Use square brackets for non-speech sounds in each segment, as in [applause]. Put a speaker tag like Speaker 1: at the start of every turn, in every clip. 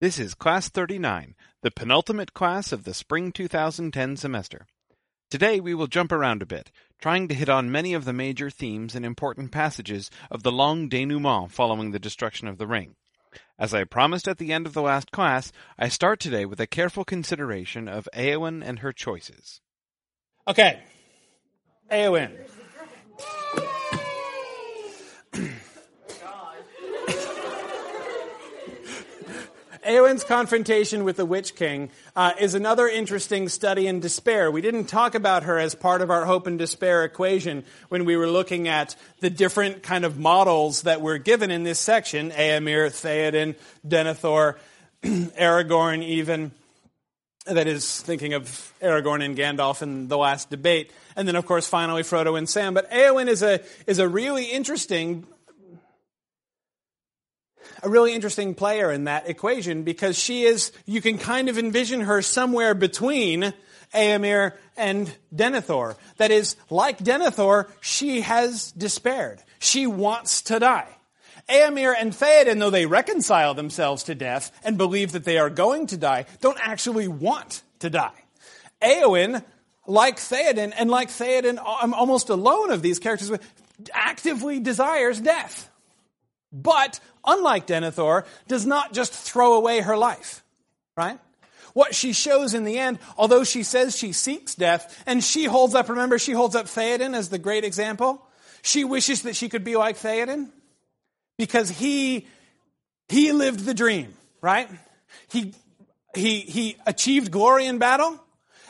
Speaker 1: This is Class 39, the penultimate class of the Spring 2010 semester. Today we will jump around a bit, trying to hit on many of the major themes and important passages of the long denouement following the destruction of the ring. As I promised at the end of the last class, I start today with a careful consideration of Eowyn and her choices.
Speaker 2: Okay. Eowyn. Eowyn's confrontation with the Witch King uh, is another interesting study in despair. We didn't talk about her as part of our hope and despair equation when we were looking at the different kind of models that were given in this section, Éomer, Theoden, Denethor, [clears throat] Aragorn even. That is thinking of Aragorn and Gandalf in the last debate. And then, of course, finally Frodo and Sam. But Eowyn is a, is a really interesting a really interesting player in that equation because she is, you can kind of envision her somewhere between Éomer and Denethor. That is, like Denethor, she has despaired. She wants to die. Éomer and Theoden, though they reconcile themselves to death and believe that they are going to die, don't actually want to die. Éowyn, like Theoden, and like Theoden, I'm almost alone of these characters, actively desires death. But, unlike Denethor, does not just throw away her life. Right? What she shows in the end, although she says she seeks death, and she holds up, remember, she holds up Theoden as the great example. She wishes that she could be like Theoden because he, he lived the dream, right? He, he, he achieved glory in battle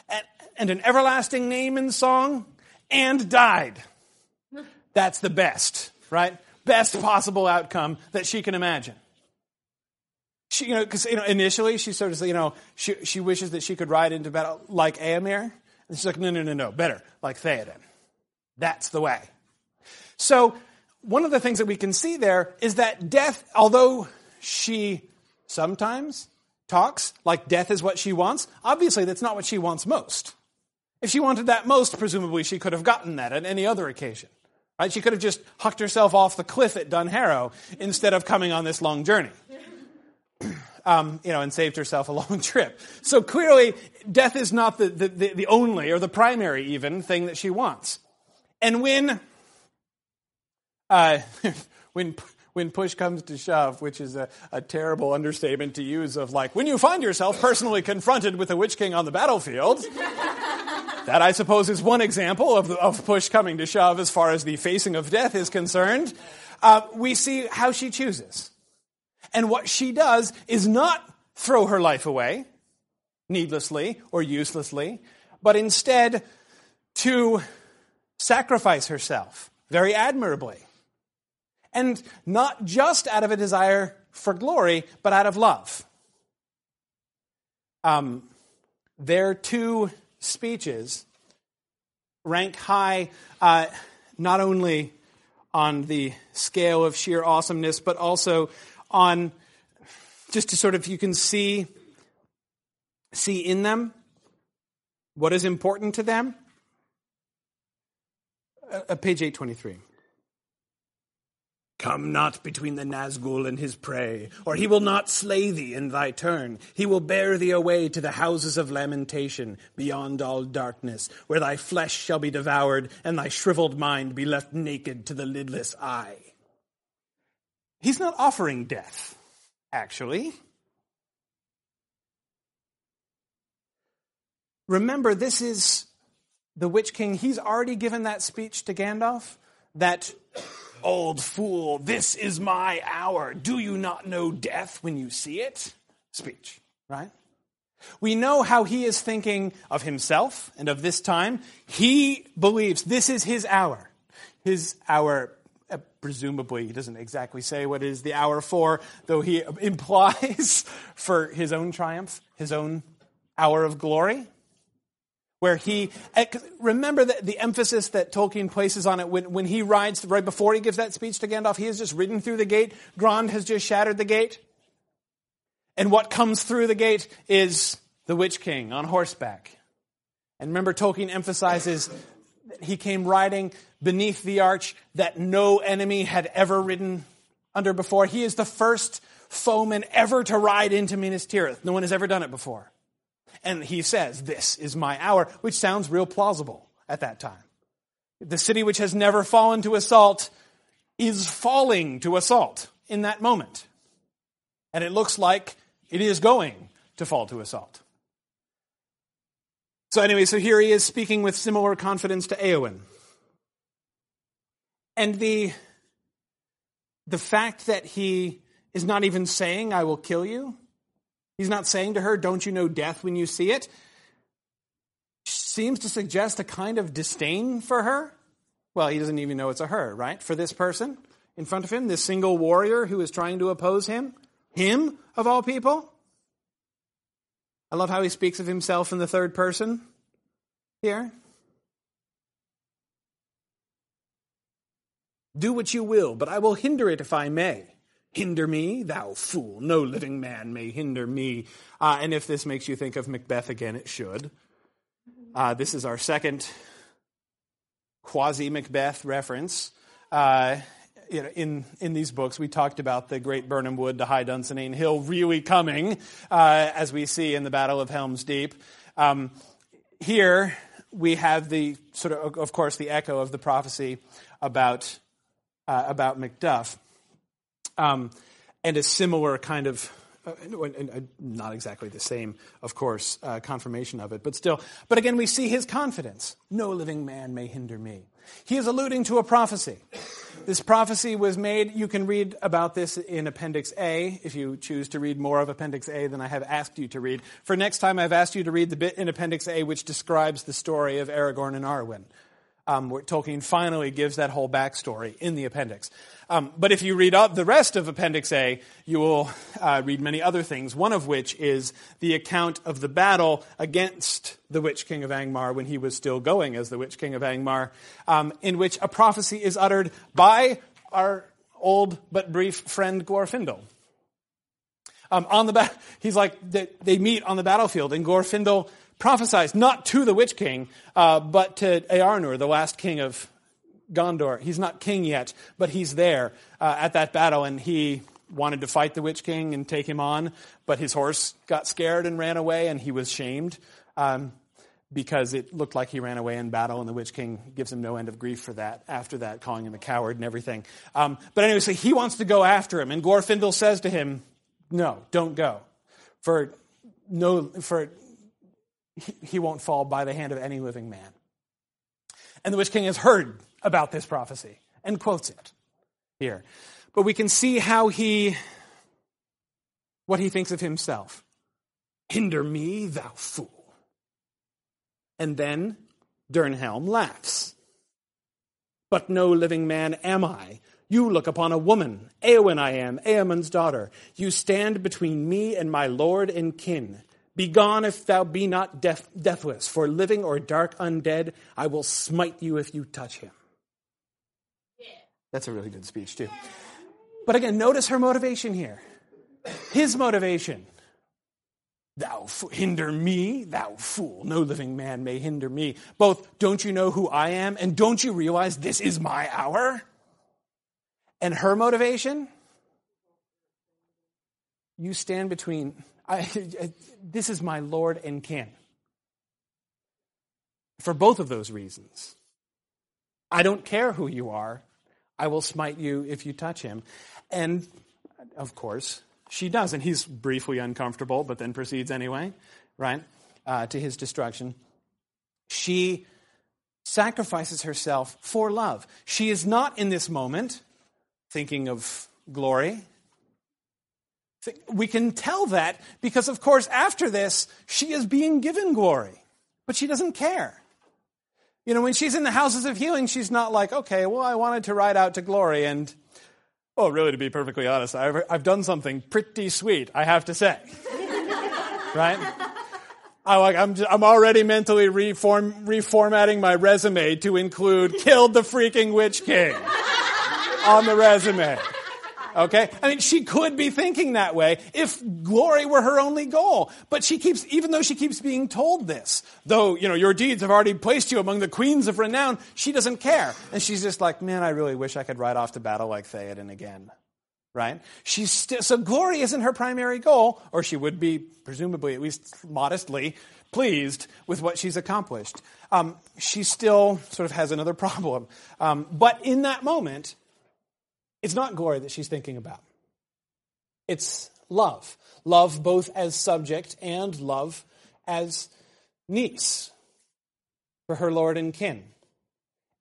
Speaker 2: and, and an everlasting name in song and died. [laughs] That's the best, right? Best possible outcome that she can imagine. She, you know, because you know, initially she sort of, you know, she, she wishes that she could ride into battle like Éomer, and she's like, no, no, no, no, better like Theoden. That's the way. So one of the things that we can see there is that death, although she sometimes talks like death is what she wants, obviously that's not what she wants most. If she wanted that most, presumably she could have gotten that at any other occasion. Right? She could have just hucked herself off the cliff at Dunharrow instead of coming on this long journey. [clears throat] Um, you know, and saved herself a [laughs] long trip. So clearly, death is not the, the, the, only or the primary even thing that she wants. And when, uh, [laughs] when, when push comes to shove, which is a, a, terrible understatement to use of like, when you find yourself personally confronted with a Witch King on the battlefield, [laughs] that, I suppose, is one example of, of push coming to shove as far as the facing of death is concerned. Uh, we see how she chooses. And what she does is not throw her life away needlessly or uselessly, but instead to sacrifice herself very admirably. And not just out of a desire for glory, but out of love. Um, their two speeches rank high uh, not only on the scale of sheer awesomeness, but also on just to sort of you can see see in them what is important to them. Uh, uh page 823. Come not between the Nazgul and his prey, or he will not slay thee in thy turn. He will bear thee away to the houses of lamentation, beyond all darkness, where thy flesh shall be devoured, and thy shriveled mind be left naked to the lidless eye. He's not offering death, actually. Remember, this is the Witch King. He's already given that speech to Gandalf that Old fool, this is my hour. Do you not know death when you see it? Speech, right? We know how he is thinking of himself and of this time. He believes this is his hour. His hour, uh, presumably, he doesn't exactly say what is the hour for, though he [laughs] implies for his own triumph, his own hour of glory where he eh, remember the, the, emphasis that Tolkien places on it when, when he rides right before he gives that speech to Gandalf. He has just ridden through the gate. Grond has just shattered the gate, and what comes through the gate is the Witch King on horseback. And remember, Tolkien emphasizes that he came riding beneath the arch that no enemy had ever ridden under before. He is the first foeman ever to ride into Minas Tirith. No one has ever done it before. And he says, This is my hour, which sounds real plausible at that time. The city which has never fallen to assault is falling to assault in that moment. And it looks like it is going to fall to assault. So, anyway, so here he is speaking with similar confidence to Eowyn. And the, the fact that he is not even saying, I will kill you, he's not saying to her, Don't you know death when you see it, seems to suggest a kind of disdain for her. Well, he doesn't even know it's a her, right? For this person in front of him, this single warrior who is trying to oppose him, him of all people. I love how he speaks of himself in the third person here. Do what you will, but I will hinder it if I may. Hinder me, thou fool. No living man may hinder me. Uh, and if this makes you think of Macbeth again, it should. Uh, this is our second quasi Macbeth reference. Uh, in, in these books, we talked about the great Birnam Wood to High Dunsinane Hill really coming, uh, as we see in the Battle of Helm's Deep. Um, here, we have the sort of, of course, the echo of the prophecy about uh, about Macduff, um, and a similar kind of, uh, not exactly the same, of course, uh, confirmation of it, but still. But again, we see his confidence. No living man may hinder me. He is alluding to a prophecy. This prophecy was made, you can read about this in Appendix A if you choose to read more of Appendix A than I have asked you to read. For next time, I've asked you to read the bit in Appendix A which describes the story of Aragorn and Arwen um, where Tolkien finally gives that whole backstory in the appendix. Um, but if you read up the rest of Appendix A, you will uh, read many other things, one of which is the account of the battle against the Witch King of Angmar when he was still going as the Witch King of Angmar, um, in which a prophecy is uttered by our old but brief friend Glorfindel. Um, on the ba- he's like they, they meet on the battlefield, and Glorfindel prophesies not to the Witch King, uh, but to Eärnur, the last king of Gondor. He's not king yet, but he's there uh, at that battle, and he wanted to fight the Witch King and take him on, but his horse got scared and ran away, and he was shamed. Um, because it looked like he ran away in battle, and the Witch King gives him no end of grief for that after that, calling him a coward and everything. Um, but anyway, so he wants to go after him, and Glorfindel says to him, "No, don't go, for no, for he won't fall by the hand of any living man. And the Witch King has heard about this prophecy and quotes it here. But we can see how he, what he thinks of himself. Hinder me, thou fool. And then Dernhelm laughs. But no living man am I. You look upon a woman. Eowyn I am, Éomund's daughter. You stand between me and my lord and kin. Begone if thou be not death, deathless, for living or dark undead, I will smite you if you touch him. Yeah. That's a really good speech, too. But again, notice her motivation here. His motivation. Thou f- hinder me, thou fool. No living man may hinder me. Both, don't you know who I am? And don't you realize this is my hour? And her motivation? You stand between I, this is my Lord and King. For both of those reasons. I don't care who you are. I will smite you if you touch him. And, of course, she does. And he's briefly uncomfortable, but then proceeds anyway, right, uh, to his destruction. She sacrifices herself for love. She is not in this moment thinking of glory we can tell that because, of course, after this, she is being given glory, but she doesn't care. You know, when she's in the houses of healing, she's not like, okay, well, I wanted to ride out to glory, and, oh, really, to be perfectly honest, I've, I've done something pretty sweet, I have to say. [laughs] right? I like, I'm, just, I'm already mentally reform, reformatting my resume to include killed the freaking Witch King on the resume. Okay? I mean, she could be thinking that way if glory were her only goal. But she keeps, even though she keeps being told this, though, you know, your deeds have already placed you among the queens of renown, she doesn't care. And she's just like, man, I really wish I could ride off to battle like Theoden again. right? She's still, so glory isn't her primary goal, or she would be, presumably, at least modestly, pleased with what she's accomplished. Um, she still sort of has another [laughs] problem. Um, but in that moment, it's not glory that she's thinking about. It's love. Love both as subject and love as niece for her Lord and kin.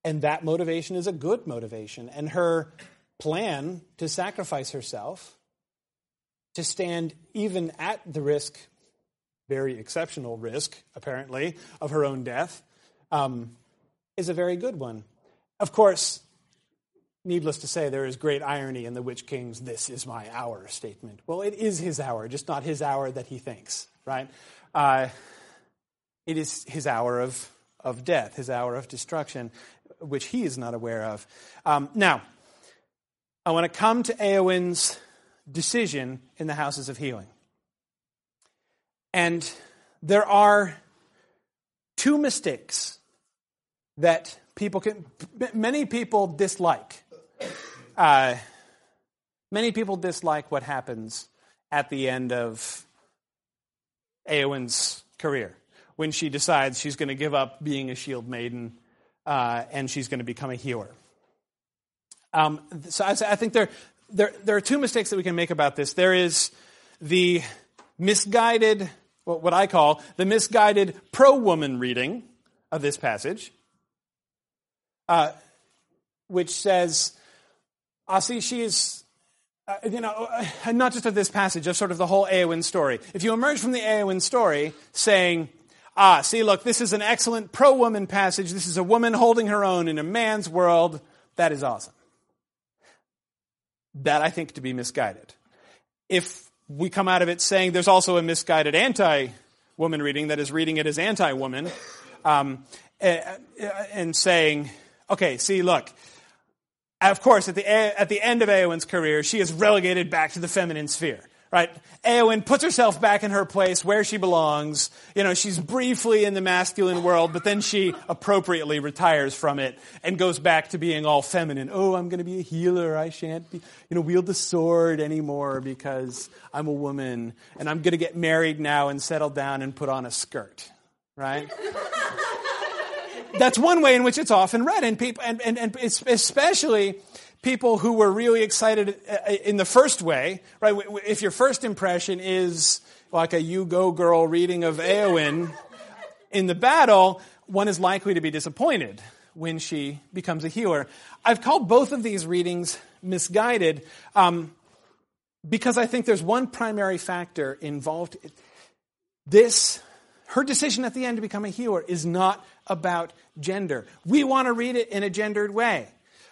Speaker 2: And that motivation is a good motivation. And her plan to sacrifice herself, to stand even at the risk, very exceptional risk, apparently, of her own death, um, is a very good one. Of course, needless to say, there is great irony in the Witch King's this is my hour statement. Well, it is his hour, just not his hour that he thinks, right? Uh, it is his hour of, of death, his hour of destruction, which he is not aware of. Um, now, I want to come to Eowyn's decision in the houses of healing. And there are two mistakes that people can, many people dislike. Uh, many people dislike what happens at the end of Eowyn's career when she decides she's going to give up being a shield maiden uh, and she's going to become a healer. Um, so I, I think there, there, there are two mistakes that we can make about this. There is the misguided, what I call the misguided pro woman reading of this passage, uh, which says, I see she is, uh, you know, uh, not just of this passage, of sort of the whole Eowyn story. If you emerge from the Eowyn story saying, ah, see, look, this is an excellent pro woman passage, this is a woman holding her own in a man's world, that is awesome that I think to be misguided. If we come out of it saying there's also a misguided anti woman reading that is reading it as anti woman, um, and saying, okay, see, look, of course, at the, at the end of Eowyn's career, she is relegated back to the feminine sphere right? Eowyn puts herself back in her place where she belongs. You know, she's briefly in the masculine world, but then she appropriately retires from it and goes back to being all feminine. Oh, I'm going to be a healer. I shan't be, you know, wield the sword anymore because I'm a woman and I'm going to get married now and settle down and put on a skirt, right? [laughs] That's one way in which it's often read, and people, and, and, and especially people who were really excited uh, in the first way, right? If your first impression is like a you go girl reading of Eowyn in the battle, one is likely to be disappointed when she becomes a healer. I've called both of these readings misguided um, because I think there's one primary factor involved. This, her decision at the end to become a healer is not about gender. We want to read it in a gendered way.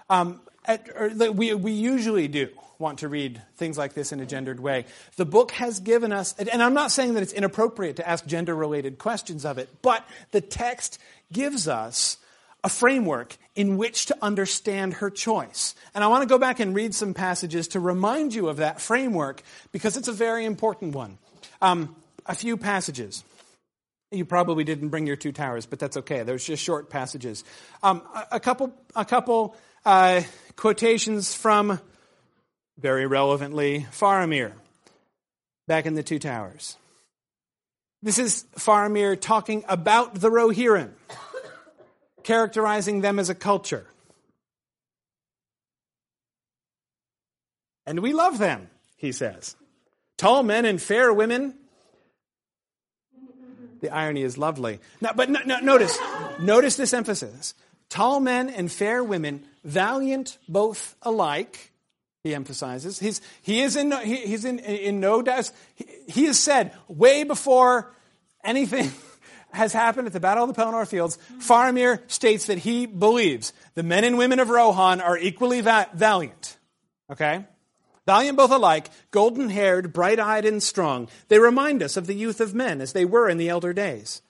Speaker 2: Um, at, we, we usually do want to read things like this in a gendered way. The book has given us, and I'm not saying that it's inappropriate to ask gender related questions of it, but the text gives us a framework in which to understand her choice. And I want to go back and read some passages to remind you of that framework because it's a very important one. Um, a few passages. You probably didn't bring your two towers, but that's okay. There's just short passages. Um, a, a couple, a couple uh, quotations from, very relevantly, Faramir, back in the Two Towers. This is Faramir talking about the Rohirrim, characterizing them as a culture. And we love them, he says. Tall men and fair women. The irony is lovely. Now, but no, no, notice, notice this emphasis. Tall men and fair women valiant both alike, he emphasizes. He's, he is in, he, he's in, in no doubt. He, he has said way before anything [laughs] has happened at the Battle of the Pelennor Fields, Faramir states that he believes the men and women of Rohan are equally va- valiant. Okay? Valiant both alike, golden haired, bright eyed, and strong. They remind us of the youth of men as they were in the elder days.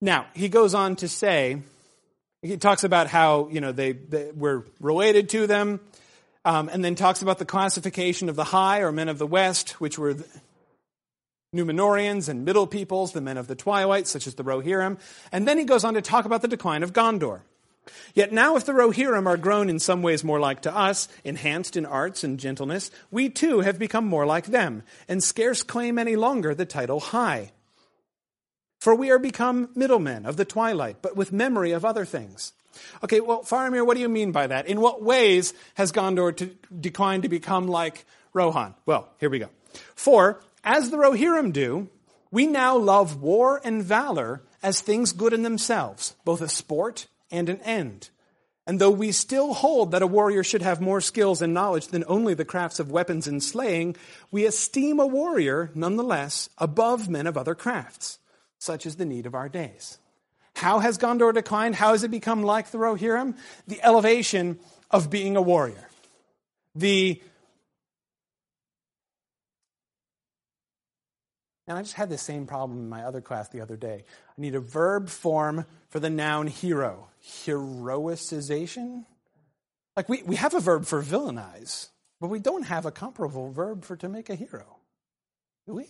Speaker 2: Now, he goes on to say, he talks about how, you know, they, they were related to them, um, and then talks about the classification of the high, or men of the west, which were Numenoreans and middle peoples, the men of the twilight, such as the Rohirrim. And then he goes on to talk about the decline of Gondor. Yet now, if the Rohirrim are grown in some ways more like to us, enhanced in arts and gentleness, we too have become more like them, and scarce claim any longer the title high. For we are become middlemen of the twilight, but with memory of other things. Okay, well, Faramir, what do you mean by that? In what ways has Gondor to, declined to become like Rohan? Well, here we go. For, as the Rohirrim do, we now love war and valor as things good in themselves, both a sport and an end. And though we still hold that a warrior should have more skills and knowledge than only the crafts of weapons and slaying, we esteem a warrior, nonetheless, above men of other crafts. Such is the need of our days. How has Gondor declined? How has it become like the Rohirrim? The elevation of being a warrior. The and I just had the same problem in my other class the other day. I need a verb form for the noun hero. Heroicization? Like we, we have a verb for villainize, but we don't have a comparable verb for to make a hero. Do we?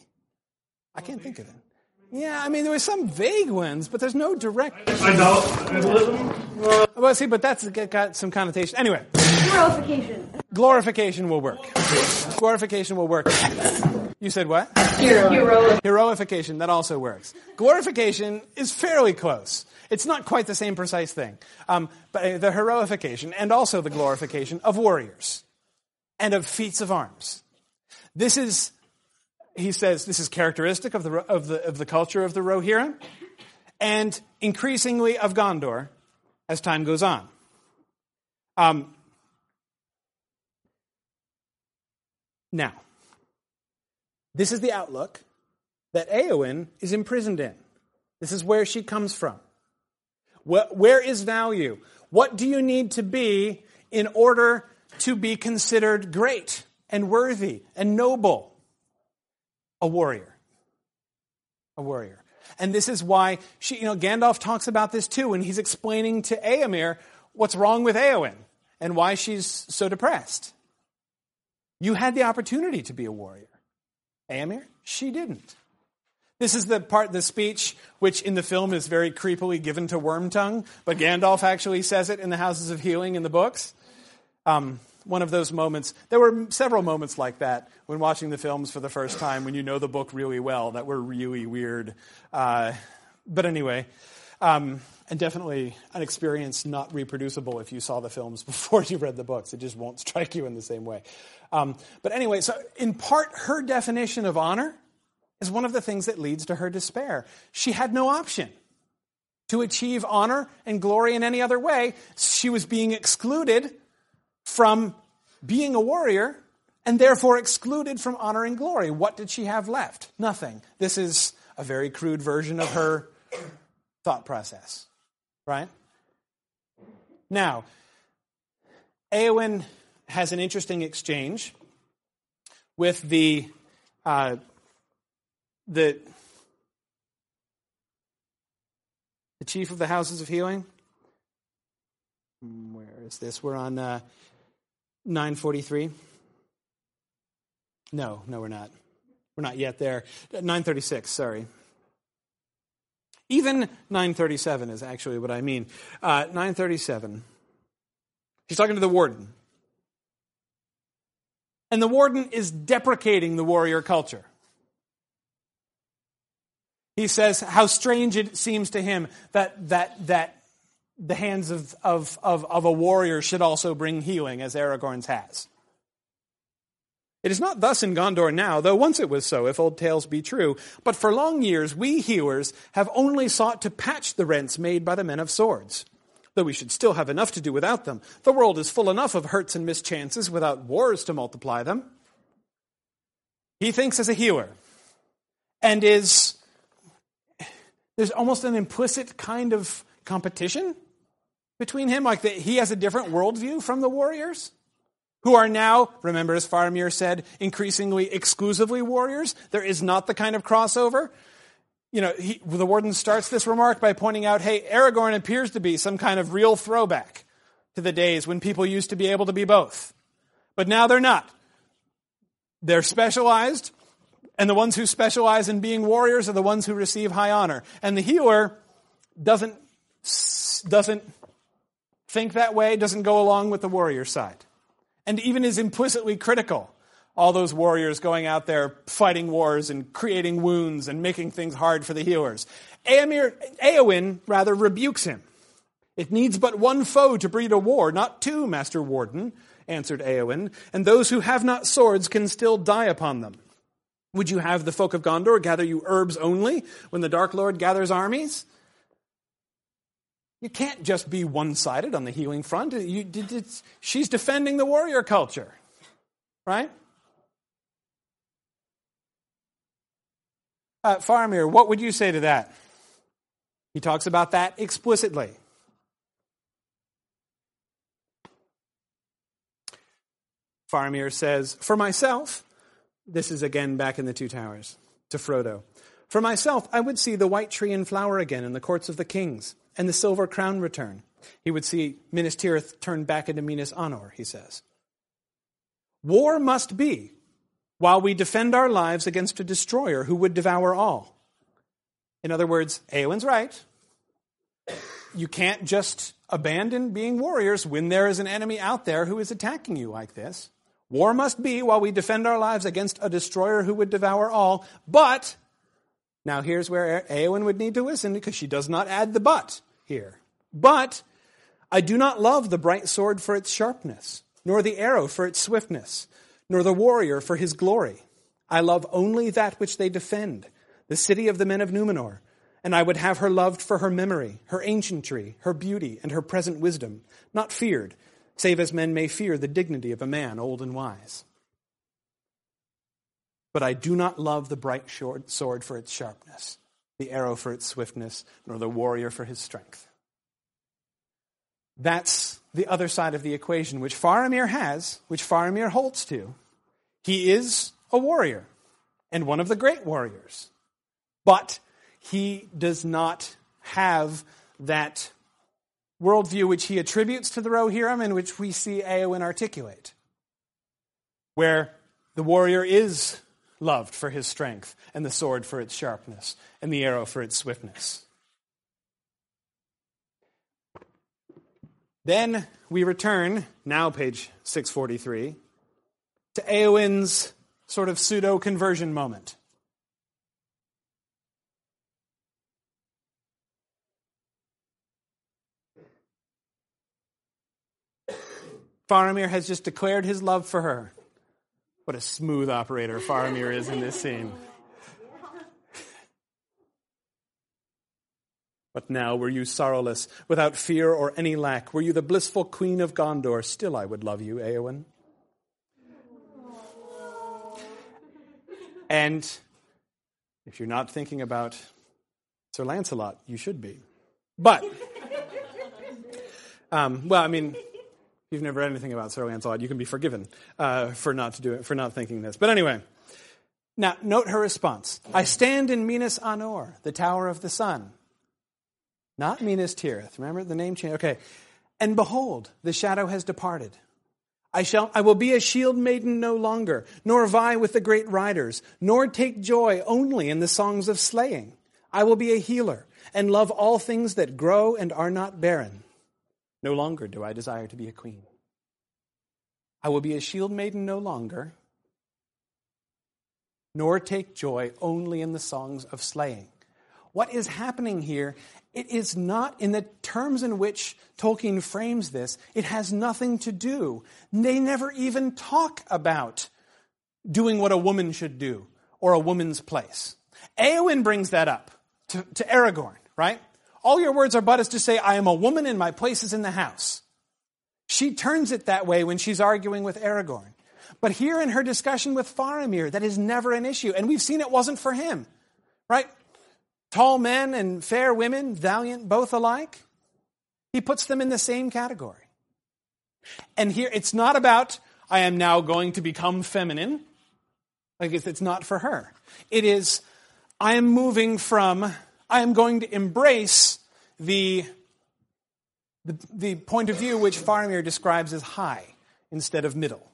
Speaker 2: I can't think of it. Yeah, I mean, there were some vague ones, but there's no direct.
Speaker 3: Idolism?
Speaker 2: Well, see, but that's got some connotation. Anyway,
Speaker 3: Glorification.
Speaker 2: glorification will work. Glorification will work. You said what?
Speaker 3: Hero.
Speaker 2: Heroification, that also works. Glorification is fairly close. It's not quite the same precise thing. Um, but uh, the heroification and also the glorification of warriors and of feats of arms. This is he says this is characteristic of the, of the, of the culture of the Rohirrim and increasingly of Gondor as time goes on. Um, now, this is the outlook that Eowyn is imprisoned in. This is where she comes from. Where, is value? What do you need to be in order to be considered great and worthy and noble? a warrior. A warrior. And this is why she, you know, Gandalf talks about this too when he's explaining to Eomer what's wrong with Eowyn and why she's so depressed. You had the opportunity to be a warrior. Eomer, she didn't. This is the part of the speech which in the film is very creepily given to Wormtongue, but Gandalf actually says it in the Houses of Healing in the books. Um, one of those moments. There were several moments like that when watching the films for the first time, when you know the book really well, that were really weird. Uh, but anyway, um, and definitely an experience not reproducible if you saw the films [laughs] before you read the books. It just won't strike you in the same way. Um, but anyway, so in part, her definition of honor is one of the things that leads to her despair. She had no option to achieve honor and glory in any other way. She was being excluded from being a warrior and therefore excluded from honor and glory. What did she have left? Nothing. This is a very crude version of her thought process, right? Now, Eowyn has an interesting exchange with the uh, the the chief of the houses of healing. Where is this? We're on uh, 943? No, no, we're not. We're not yet there. 936, sorry. Even 937 is actually what I mean. Uh, 937. He's talking to the warden. And the warden is deprecating the warrior culture. He says how strange it seems to him that, that, that the hands of, of, of, of a warrior should also bring healing, as Aragorn's has. It is not thus in Gondor now, though once it was so, if old tales be true. But for long years, we hewers have only sought to patch the rents made by the men of swords. Though we should still have enough to do without them. The world is full enough of hurts and mischances without wars to multiply them. He thinks as a hewer and is, there's almost an implicit kind of competition between him? Like that he has a different worldview from the warriors? Who are now, remember as Faramir said, increasingly exclusively warriors? There is not the kind of crossover. You know, he, the warden starts this remark by pointing out, hey, Aragorn appears to be some kind of real throwback to the days when people used to be able to be both. But now they're not. They're specialized, and the ones who specialize in being warriors are the ones who receive high honor. And the healer doesn't, doesn't think that way, doesn't go along with the warrior side, and even is implicitly critical. All those warriors going out there fighting wars and creating wounds and making things hard for the healers. Éomer, Eowyn rather rebukes him. It needs but one foe to breed a war, not two, Master Warden, answered Eowyn, and those who have not swords can still die upon them. Would you have the folk of Gondor gather you herbs only when the Dark Lord gathers armies? You can't just be one sided on the healing front. You, she's defending the warrior culture, right? Uh, Faramir, what would you say to that? He talks about that explicitly. Faramir says, For myself, this is again back in the Two Towers, to Frodo. For myself, I would see the white tree in flower again in the courts of the kings, and the silver crown return. He would see Minas Tirith turn back into Minas Anor, he says. War must be, while we defend our lives against a destroyer who would devour all. In other words, Eowyn's right. You can't just abandon being warriors when there is an enemy out there who is attacking you like this. War must be while we defend our lives against a destroyer who would devour all. But, now here's where Eowyn would need to listen because she does not add the but here. But, I do not love the bright sword for its sharpness, nor the arrow for its swiftness, nor the warrior for his glory. I love only that which they defend, the city of the men of Numenor. And I would have her loved for her memory, her ancientry, her beauty, and her present wisdom, not feared, save as men may fear the dignity of a man old and wise. But I do not love the bright sword for its sharpness, the arrow for its swiftness, nor the warrior for his strength. That's the other side of the equation, which Faramir has, which Faramir holds to. He is a warrior and one of the great warriors. But he does not have that worldview which he attributes to the Rohirrim and which we see Eowyn articulate, where the warrior is loved for his strength, and the sword for its sharpness, and the arrow for its swiftness. Then we return, now page 643, to Eowyn's sort of pseudo conversion moment. Faramir has just declared his love for her. What a smooth operator Faramir is in this scene. But now were you sorrowless, without fear or any lack. Were you the blissful queen of Gondor, still I would love you, Eowyn. And if you're not thinking about Sir Lancelot, you should be. But, um, well, I mean, you've never read anything about Sir Lancelot, you can be forgiven uh, for not to do it, for not thinking this. But anyway, now note her response. I stand in Minas Anor, the Tower of the Sun. Not Minas Tirith. Remember the name change? Okay. And behold, the shadow has departed. I shall I will be a shield maiden no longer, nor vie with the great riders, nor take joy only in the songs of slaying. I will be a healer, and love all things that grow and are not barren. No longer do I desire to be a queen. I will be a shield maiden no longer, nor take joy only in the songs of slaying. What is happening here? It is not, in the terms in which Tolkien frames this, it has nothing to do. They never even talk about doing what a woman should do or a woman's place. Eowyn brings that up to, to Aragorn, right? All your words are but is to say, I am a woman and my place is in the house. She turns it that way when she's arguing with Aragorn. But here in her discussion with Faramir, that is never an issue. And we've seen it wasn't for him, right? Tall men and fair women, valiant both alike. He puts them in the same category. And here, it's not about, I am now going to become feminine. Like, it's not for her. It is, I am moving from I am going to embrace the, the, the point of view which Faramir describes as high instead of middle.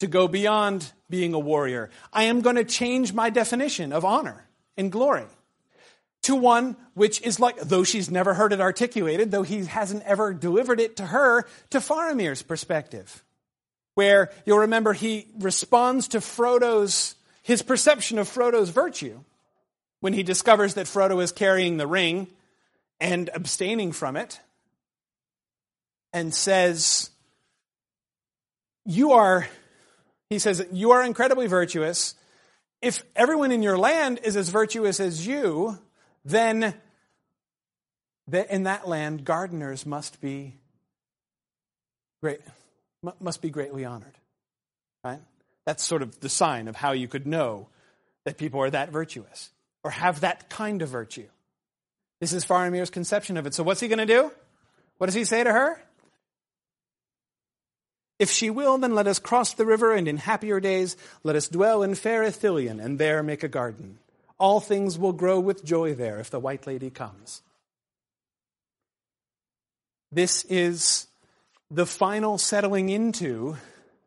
Speaker 2: To go beyond being a warrior. I am going to change my definition of honor and glory to one which is like, though she's never heard it articulated, though he hasn't ever delivered it to her, to Faramir's perspective. Where you'll remember he responds to Frodo's, his perception of Frodo's virtue when he discovers that Frodo is carrying the ring and abstaining from it and says, You are, he says, you are incredibly virtuous. If everyone in your land is as virtuous as you, then in that land gardeners must be great must be greatly honored. Right? That's sort of the sign of how you could know that people are that virtuous or have that kind of virtue this is Faramir's conception of it so what's he going to do what does he say to her if she will, then let us cross the river, and in happier days let us dwell in fair Ithilien, and there make a garden. All things will grow with joy there if the White Lady comes. This is the final settling into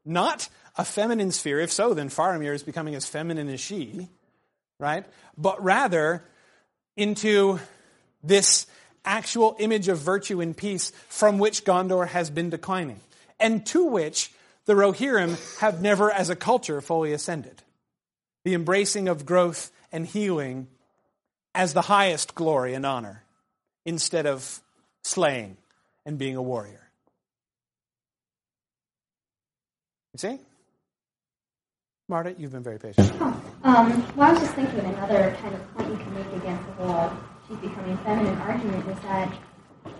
Speaker 2: not a feminine sphere. If so, then Faramir is becoming as feminine as she, right? But rather into this actual image of virtue and peace from which Gondor has been declining, and to which the Rohirrim have never, as a culture, fully ascended. The embracing of growth and healing as the highest glory and honor instead of slaying and being a warrior. You see? Marta, you've been very patient.
Speaker 3: Oh, um, well, I was just thinking another kind of point you can make against the whole she's becoming feminine argument is that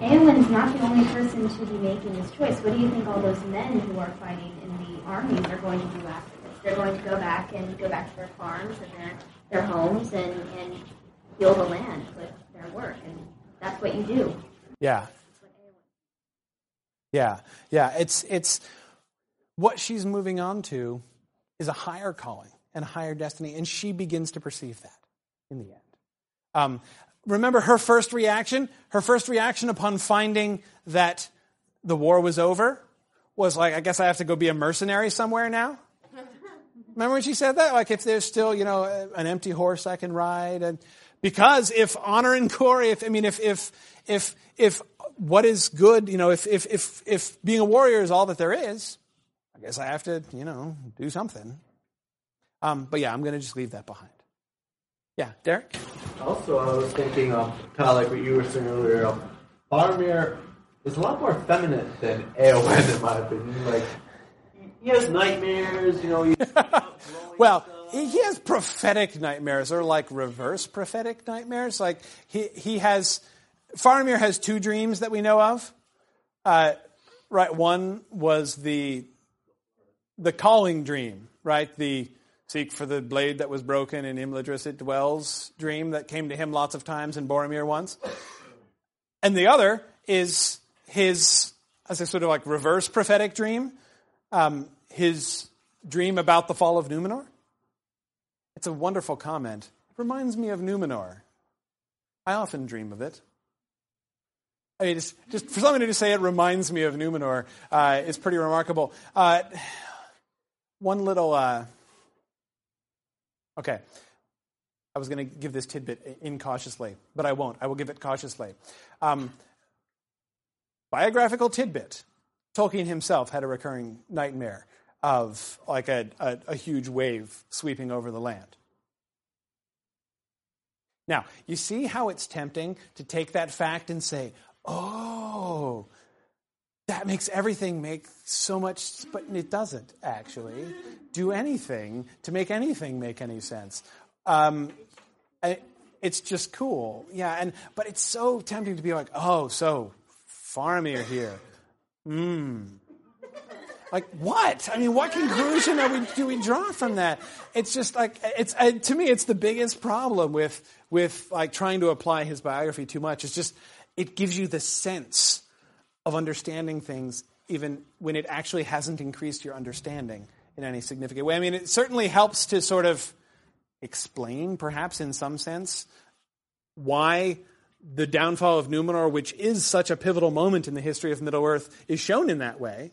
Speaker 3: Eowyn's not the only person to be making this choice. What do you think all those men who are fighting in the armies are going to do after this? They're going to go back and go back to their farms and their their homes and, and heal the land with their work. And that's what you do.
Speaker 2: Yeah. Yeah. Yeah. It's, it's what she's moving on to is a higher calling and a higher destiny. And she begins to perceive that in the end. Um, remember her first reaction? Her first reaction upon finding that the war was over was like, I guess I have to go be a mercenary somewhere now. [laughs] Remember when she said that? Like, if there's still, you know, an empty horse I can ride, and because if honor and glory, if I mean, if if if if what is good, you know, if if if if being a warrior is all that there is, I guess I have to, you know, do something. Um, but yeah, I'm going to just leave that behind. Yeah, Derek.
Speaker 4: Also, I was thinking of kind of like what you were saying earlier. Faramir is a lot more feminine than Eowyn, in my opinion. Like he has nightmares, you know. [laughs]
Speaker 2: well, he has prophetic nightmares, or like reverse prophetic nightmares. Like he he has, Faramir has two dreams that we know of. Uh, right, one was the the calling dream, right? The seek for the blade that was broken in Imladris it dwells dream that came to him lots of times in Boromir once. And the other is his, as a sort of like reverse prophetic dream, um, his dream about the fall of Numenor? It's a wonderful comment. It reminds me of Numenor. I often dream of it. I mean, just, just for somebody to say it reminds me of Numenor uh, is pretty remarkable. Uh, one little. Uh, okay. I was going to give this tidbit incautiously, but I won't. I will give it cautiously. Um, biographical tidbit. Tolkien himself had a recurring nightmare of like a, a, a huge wave sweeping over the land. Now, you see how it's tempting to take that fact and say, oh, that makes everything make so much, but it doesn't actually do anything to make anything make any sense. Um, it's just cool, yeah. And but it's so tempting to be like, oh, so Faramir here, hmm. Like what? I mean, what conclusion are we, do we draw from that? It's just like it's uh, to me, it's the biggest problem with with like trying to apply his biography too much. It's just it gives you the sense of understanding things even when it actually hasn't increased your understanding in any significant way. I mean, it certainly helps to sort of explain, perhaps in some sense, why the downfall of Numenor, which is such a pivotal moment in the history of Middle Earth, is shown in that way.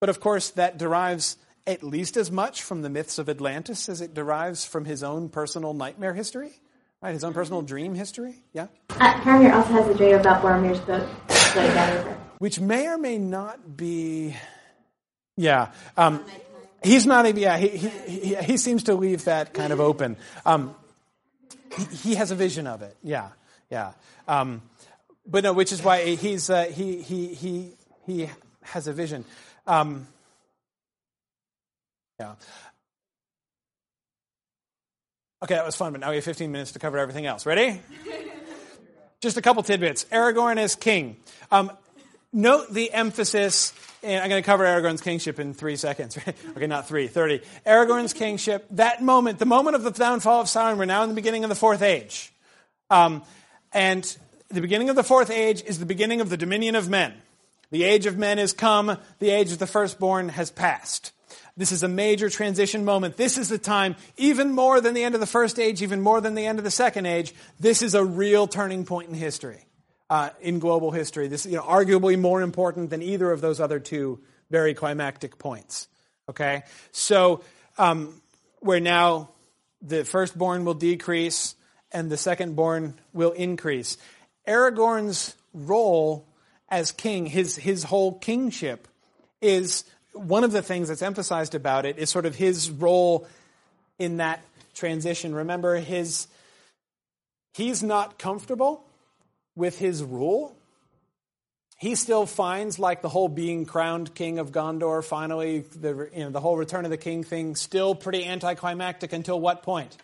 Speaker 2: But of course, that derives at least as much from the myths of Atlantis as it derives from his own personal nightmare history, Right, his own personal dream history. Yeah.
Speaker 3: Uh, Faramir also has a dream about Boromir's boat floating down river.
Speaker 2: Which may or may not be. Yeah, um, he's not. a- Yeah, he, he he he seems to leave that kind of open. Um, he, he has a vision of it. Yeah, yeah. Um, but no, which is why he's uh, he he he he has a vision. Um, yeah. Okay, that was fun, but now we have 15 minutes to cover everything else. Ready? [laughs] Just a couple tidbits. Aragorn is king. Um, note the emphasis. And I'm going to cover Aragorn's kingship in three seconds. [laughs] okay, not three, 30. Aragorn's kingship, that moment, the moment of the downfall of Sauron, we're now in the beginning of the fourth age. Um, and the beginning of the fourth age is the beginning of the dominion of men. The age of men is come, the age of the firstborn has passed. This is a major transition moment. This is the time, even more than the end of the first age, even more than the end of the second age, this is a real turning point in history, uh, in global history. This is you know, arguably more important than either of those other two very climactic points. Okay? So, um, where now the firstborn will decrease and the secondborn will increase. Aragorn's role as king, his, his whole kingship, is one of the things that's emphasized about it is sort of his role in that transition. Remember, his he's not comfortable with his rule. He still finds like the whole being crowned king of Gondor, finally, the, you know, the whole return of the king thing, still pretty anticlimactic until what point?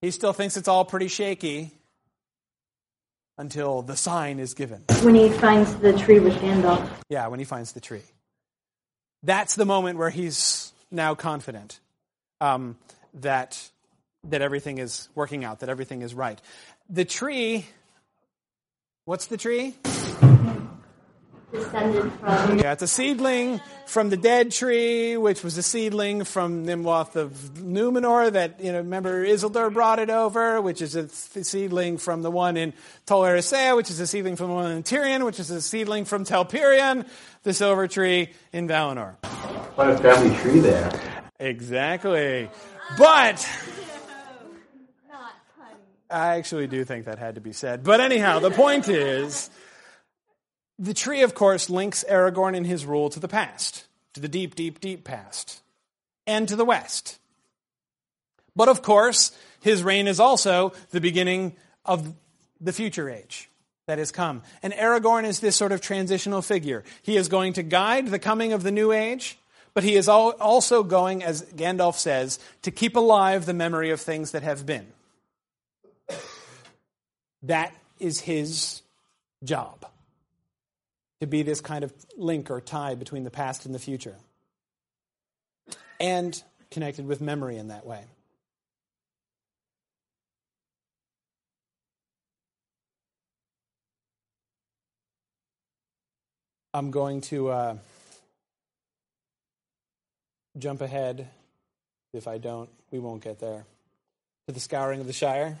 Speaker 2: He still thinks it's all pretty shaky until the sign is given.
Speaker 3: When he finds the tree with Gandalf.
Speaker 2: Yeah, when he finds the tree. That's the moment where he's now confident um, that that everything is working out, that everything is right. The tree. What's the tree?
Speaker 3: Descended from
Speaker 2: Yeah, it's a seedling from the dead tree, which was a seedling from Nimloth of Numenor that, you know, remember Isildur brought it over, which is a th- seedling from the one in Tol Eressëa, which is a seedling from the one in Tirion, which is a seedling from Telperion, the silver tree in Valinor.
Speaker 4: What a family tree there.
Speaker 2: Exactly. But I actually do think that had to be said. But anyhow, the point is the tree, of course, links Aragorn and his rule to the past, to the deep, deep, deep past, and to the west. But of course, his reign is also the beginning of the future age that has come. And Aragorn is this sort of transitional figure. He is going to guide the coming of the new age, but he is also going, as Gandalf says, to keep alive the memory of things that have been. That is his job to be this kind of link or tie between the past and the future. And connected with memory in that way. I'm going to uh, jump ahead. If I don't, we won't get there. To the scouring of the Shire.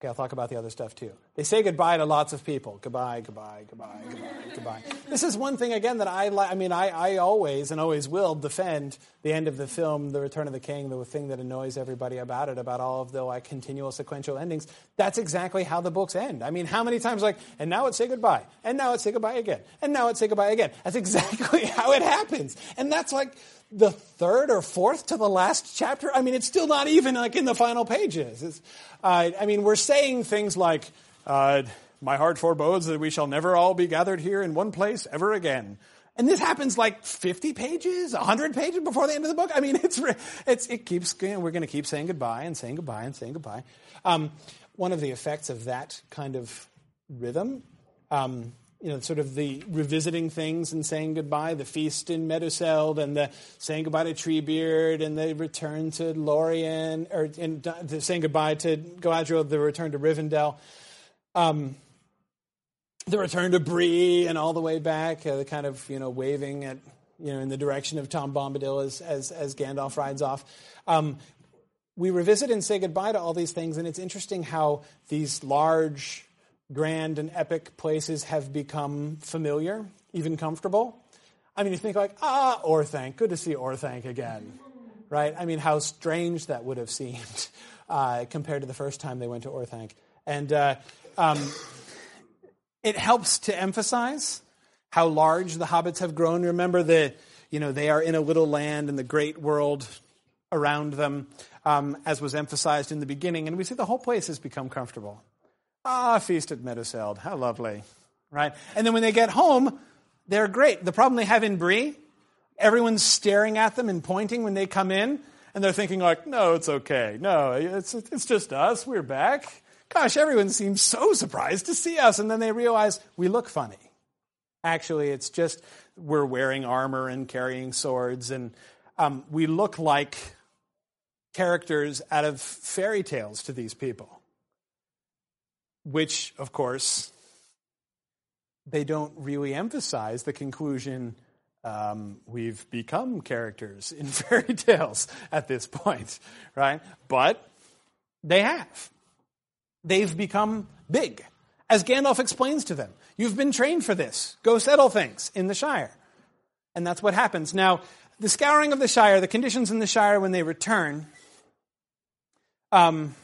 Speaker 2: Okay, I'll talk about the other stuff too. They say goodbye to lots of people. Goodbye, goodbye, goodbye, goodbye, goodbye. This is one thing again that I like. I mean, I, I always and always will defend the end of the film, The Return of the King, the thing that annoys everybody about it, about all of the like continual sequential endings. That's exactly how the books end. I mean, how many times like, and now it's say goodbye, and now it's say goodbye again, and now it's say goodbye again. That's [laughs] exactly how it happens, and that's like the third or fourth to the last chapter. I mean, it's still not even like in the final pages. Uh, I mean, we're saying things like, uh, "My heart forebodes that we shall never all be gathered here in one place ever again." And this happens like 50 pages, 100 pages before the end of the book. I mean, [laughs] it's, it's it keeps, you know, we're going to keep saying goodbye and saying goodbye and saying goodbye. Um, one of the effects of that kind of rhythm um, you know, sort of the revisiting things and saying goodbye, the feast in Meduseld and the saying goodbye to Treebeard and the return to Lorien, or in, the saying goodbye to Galadriel, the return to Rivendell, um, the return to Bree and all the way back, uh, the kind of, you know, waving at, you know, in the direction of Tom Bombadil as, as, as Gandalf rides off. Um, we revisit and say goodbye to all these things, and it's interesting how these large grand and epic places have become familiar, even comfortable. I mean, you think like, ah, Orthanc, good to see Orthanc again. right? I mean, how strange that would have seemed [laughs] uh, compared to the first time they went to Orthanc. And uh, um, it helps to emphasize how large the hobbits have grown. Remember that, you know, they are in a little land in the great world around them, um, as was emphasized in the beginning, and we see the whole place has become comfortable. Ah, feast at Meduseld, how lovely, right? And then when they get home, they're great. The problem they have in Bree, everyone's staring at them and pointing when they come in, and they're thinking like, no, it's okay. No, it's, it's just us. We're back. Gosh, everyone seems so surprised to see us. And then they realize we look funny. Actually, it's just we're wearing armor and carrying swords, and um, we look like characters out of fairy tales to these people. Which, of course, they don't really emphasize the conclusion um, we've become characters in [laughs] fairy tales at this point, right? But they have. They've become big. As Gandalf explains to them, you've been trained for this. Go settle things in the Shire. And that's what happens. Now, the scouring of the Shire, the conditions in the Shire when they return, um,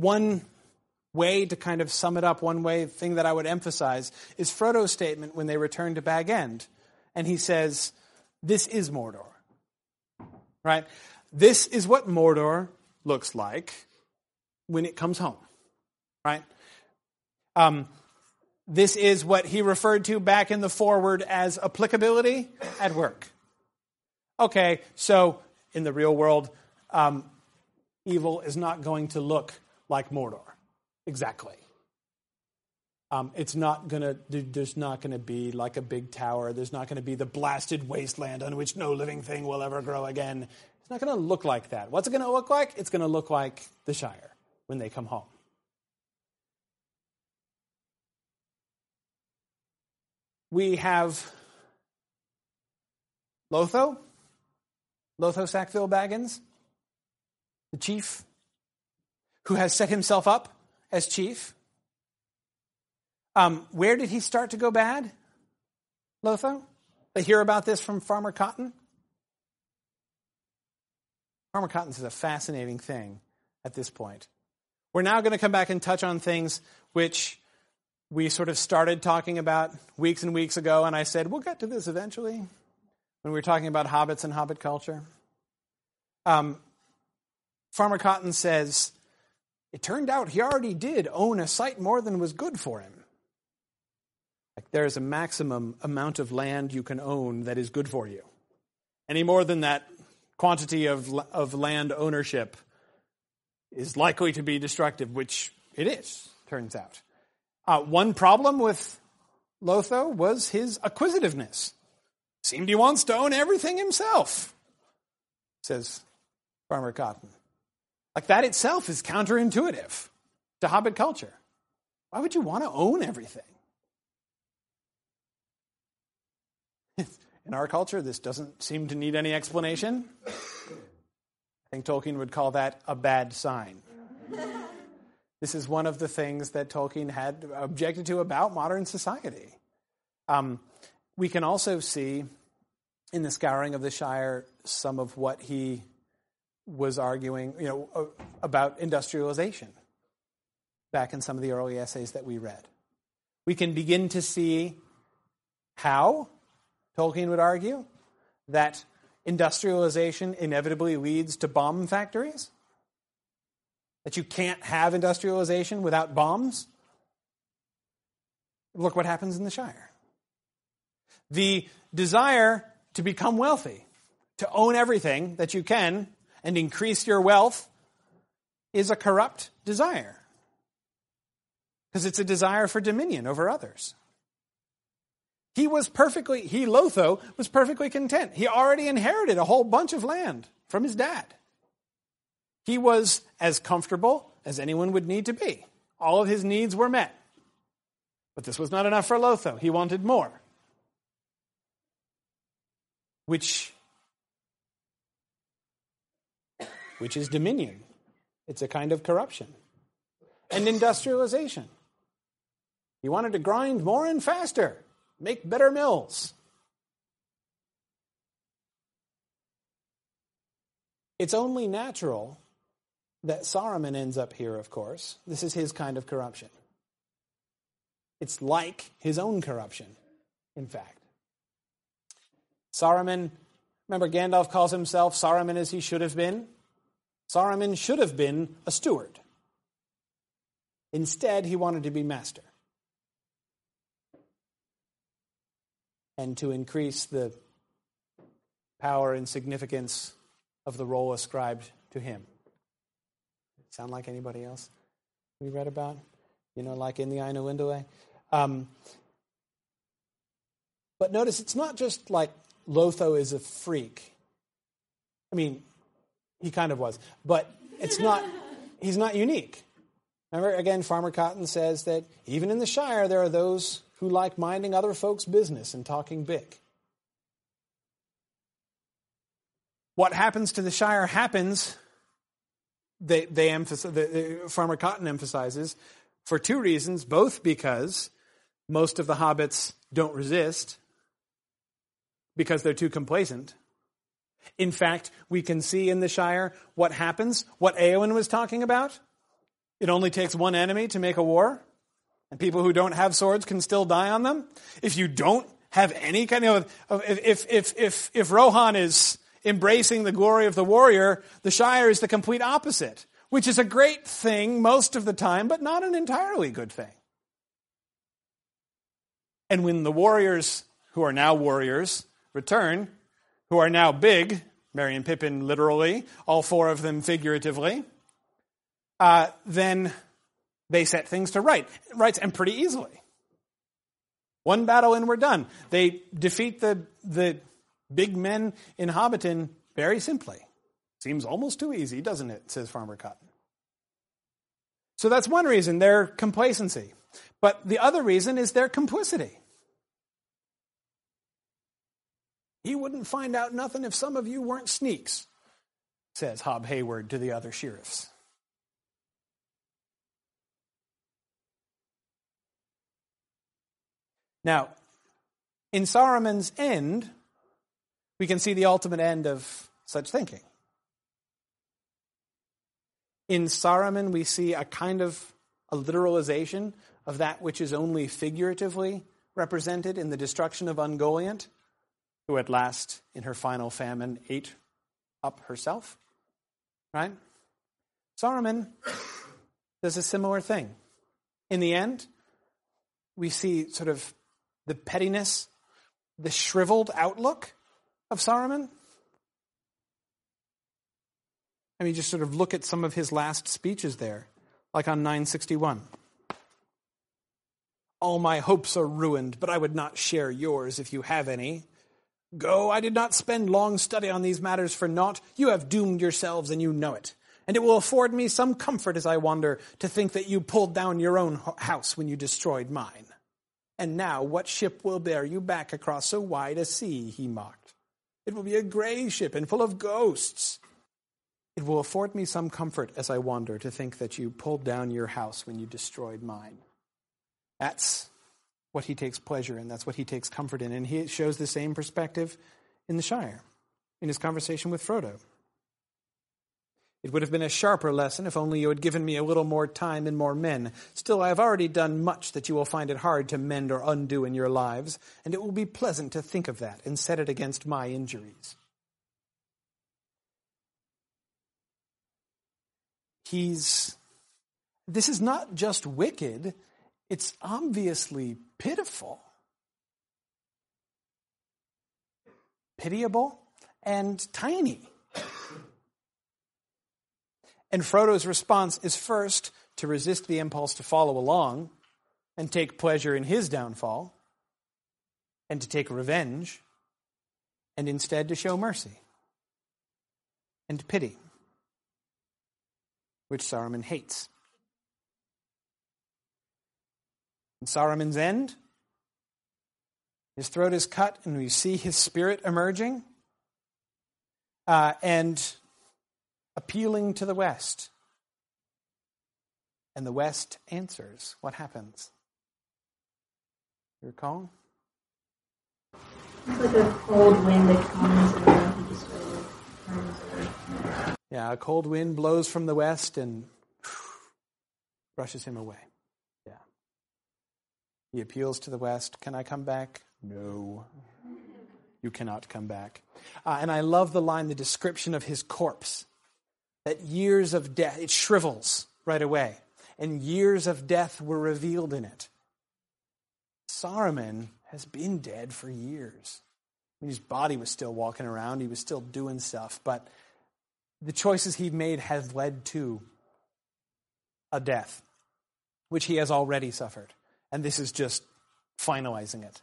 Speaker 2: one way to kind of sum it up, one way thing that I would emphasize is Frodo's statement when they return to Bag End. And he says, This is Mordor. Right? This is what Mordor looks like when it comes home. Right? Um, this is what he referred to back in the foreword as applicability at work. Okay, so in the real world, um, evil is not going to look like Mordor. Exactly. Um, it's not gonna. There's not gonna be like a big tower. There's not gonna be the blasted wasteland on which no living thing will ever grow again. It's not gonna look like that. What's it gonna look like? It's gonna look like the Shire when they come home. We have Lotho, Lotho Sackville Baggins, the chief, who has set himself up as chief. Um, where did he start to go bad, Lotho? They hear about this from Farmer Cotton. Farmer Cotton is a fascinating thing at this point. We're now going to come back and touch on things which we sort of started talking about weeks and weeks ago, and I said, we'll get to this eventually when we were talking about hobbits and hobbit culture. Um, Farmer Cotton says, it turned out he already did own a site more than was good for him. Like there's a maximum amount of land you can own that is good for you. Any more than that quantity of, of land ownership is likely to be destructive, which it is, turns out. Uh, one problem with Lotho was his acquisitiveness. Seemed he wants to own everything himself, says Farmer Cotton. Like that itself is counterintuitive to Hobbit culture. Why would you want to own everything? [laughs] In our culture, this doesn't seem to need any explanation. I think Tolkien would call that a bad sign. [laughs] this is one of the things that Tolkien had objected to about modern society. Um, we can also see in the scouring of the Shire some of what he was arguing, you know, uh, about industrialization back in some of the early essays that we read. We can begin to see how Tolkien would argue that industrialization inevitably leads to bomb factories, that you can't have industrialization without bombs. Look what happens in the Shire. The desire to become wealthy, to own everything that you can and increase your wealth is a corrupt desire. Because it's a desire for dominion over others. He was perfectly, he, Lotho, was perfectly content. He already inherited a whole bunch of land from his dad. He was as comfortable as anyone would need to be. All of his needs were met. But this was not enough for Lotho. He wanted more. Which which is dominion. It's a kind of corruption. And industrialization. He wanted to grind more and faster, make better mills. It's only natural that Saruman ends up here, of course. This is his kind of corruption. It's like his own corruption, in fact. Saruman, remember Gandalf calls himself Saruman as he should have been? Saruman should have been a steward. Instead, he wanted to be master. And to increase the power and significance of the role ascribed to him. Sound like anybody else we read about? You know, like in the Ainulindalë? Um, but notice it's not just like Lotho is a freak. I mean, he kind of was, but it's not, he's not unique. Remember, again, Farmer Cotton says that even in the Shire, there are those who like minding other folks' business and talking big. What happens to the Shire happens, they, they emphasize, the, Farmer Cotton emphasizes, for two reasons, both because most of the hobbits don't resist, because they're too complacent. In fact, we can see in the Shire what happens, what Eowyn was talking about. It only takes one enemy to make a war, and people who don't have swords can still die on them. If you don't have any kind of, if, if, if, if Rohan is embracing the glory of the warrior, the Shire is the complete opposite, which is a great thing most of the time, but not an entirely good thing. And when the warriors, who are now warriors, return, who are now big, Merry and Pippin literally, all four of them figuratively, uh, then they set things to right, rights, and pretty easily. One battle and we're done. They defeat the, the big men in Hobbiton very simply. Seems almost too easy, doesn't it? says Farmer Cotton. So that's one reason, their complacency. But the other reason is their complicity. He wouldn't find out nothing if some of you weren't sneaks, says Hob Hayward to the other sheriffs. Now, in Saruman's end, we can see the ultimate end of such thinking. In Saruman, we see a kind of a literalization of that which is only figuratively represented in the destruction of Ungoliant, who at last, in her final famine, ate up herself. Right? Saruman does a similar thing. In the end, we see sort of the pettiness, the shriveled outlook of Saruman. I mean, just sort of look at some of his last speeches there, like on 961. All my hopes are ruined, but I would not share yours if you have any. Go, I did not spend long study on these matters for naught. You have doomed yourselves, and you know it. And it will afford me some comfort as I wander to think that you pulled down your own house when you destroyed mine. And now, what ship will bear you back across so wide a sea? He mocked. It will be a gray ship and full of ghosts. It will afford me some comfort as I wander to think that you pulled down your house when you destroyed mine. That's what he takes pleasure in. That's what he takes comfort in. And he shows the same perspective in the Shire, in his conversation with Frodo. It would have been a sharper lesson if only you had given me a little more time and more men. Still, I have already done much that you will find it hard to mend or undo in your lives, and it will be pleasant to think of that and set it against my injuries. He's. This is not just wicked, it's obviously pitiful, pitiable, and tiny. And Frodo's response is first to resist the impulse to follow along and take pleasure in his downfall and to take revenge and instead to show mercy and pity, which Saruman hates. In Saruman's end, his throat is cut and we see his spirit emerging. Uh, and appealing to the West. And the West answers. What happens? You recall?
Speaker 3: It's like a cold wind that comes and he just turns
Speaker 2: Yeah, a cold wind blows from the west and [sighs] brushes him away. He appeals to the west. Can I come back? No. [laughs] You cannot come back. Uh, and I love the line, the description of his corpse. That years of death, it shrivels right away. And years of death were revealed in it. Saruman has been dead for years. I mean, his body was still walking around, he was still doing stuff, but the choices he made have led to a death, which he has already suffered. And this is just finalizing it.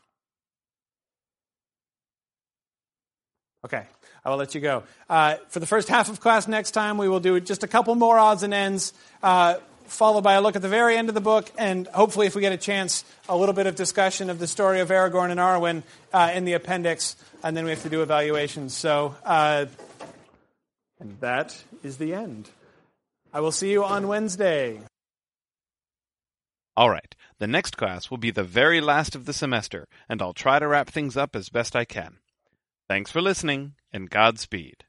Speaker 2: Okay, I will let you go. Uh, for the first half of class next time, we will do just a couple more odds and ends, uh, followed by a look at the very end of the book, and hopefully, if we get a chance, a little bit of discussion of the story of Aragorn and Arwen uh, in the appendix, and then we have to do evaluations. So, uh, and that is the end. I will see you on Wednesday.
Speaker 1: All right, the next class will be the very last of the semester, and I'll try to wrap things up as best I can. Thanks for listening, and Godspeed.